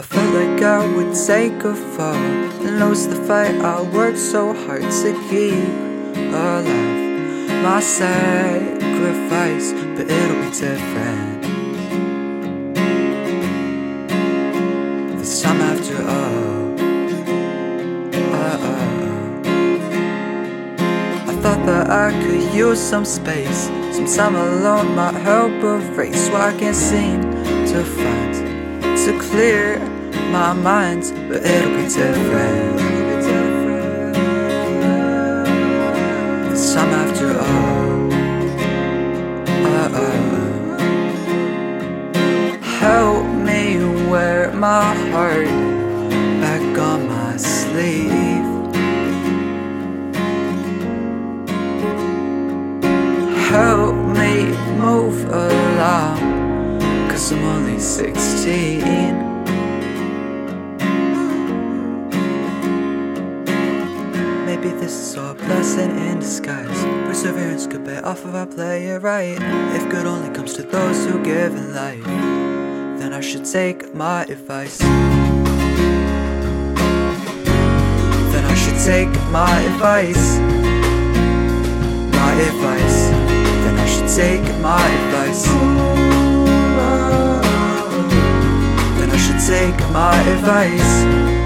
I felt like I would take a fall and lose the fight I worked so hard to keep alive. My sacrifice, but it'll be different. This time after all. I thought that I could use some space. Some time alone might help erase what I can't seem to find to clear my mind, but it'll be different. This time after all, help me wear my heart back on my sleeve. Help me move along, cause I'm only 16. Maybe this is all a blessing in disguise. Perseverance could pay off if I play it right. If good only comes to those who give in life, then I should take my advice. Then I should take my advice. My advice. Then I should take my advice. Then I should take my advice.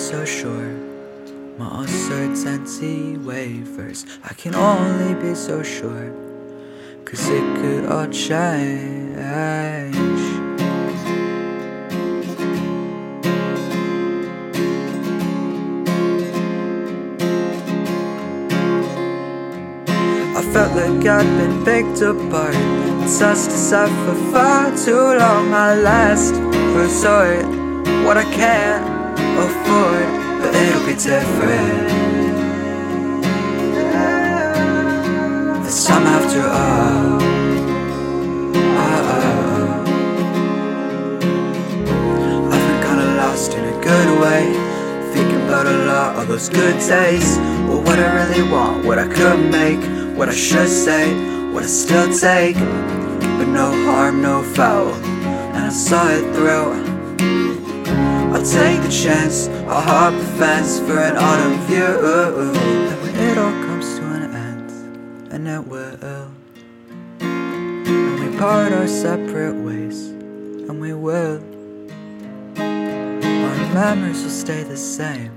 So sure. My uncertainty wavers. I can only be so sure. Cause it could all change. I felt like I'd been picked apart, tossed aside for far too long. My last resort, what I can't afford, but it'll be different. This time after all. I've been kinda lost in a good way. Thinking about a lot of those good days. Well, what I really want, what I could make, what I should say, what I still take. But no harm, no foul, and I saw it through. I'll take the chance, I'll hop the fence for an autumn view. And when it all comes to an end, and it will. And we part our separate ways, and we will. Our memories will stay the same,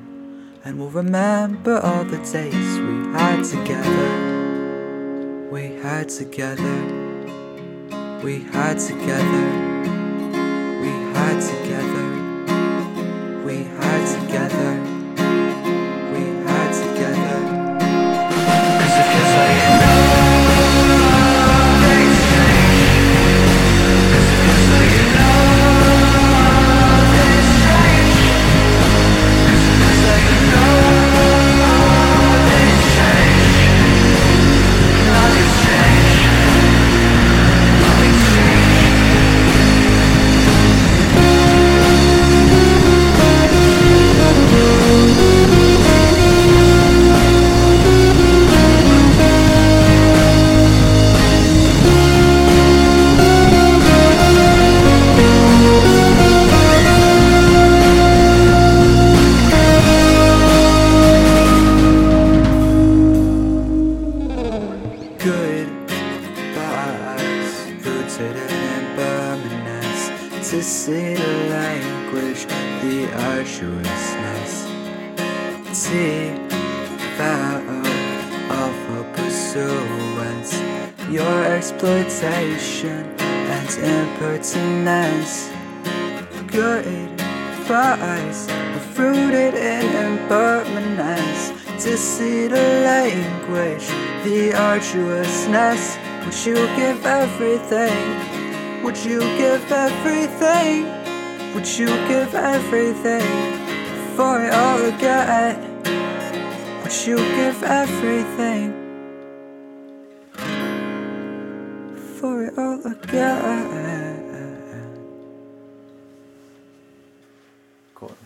and we'll remember all the days we had together. We had together. We had together. We had together. We had together. To see the language the arduousness T vow of a pursuance your exploitation and impertinence good vibes rooted in impermanence to see the language, the arduousness. Would you give everything? Would you give everything? Would you give everything for it all again? Would you give everything for it all again? Cool.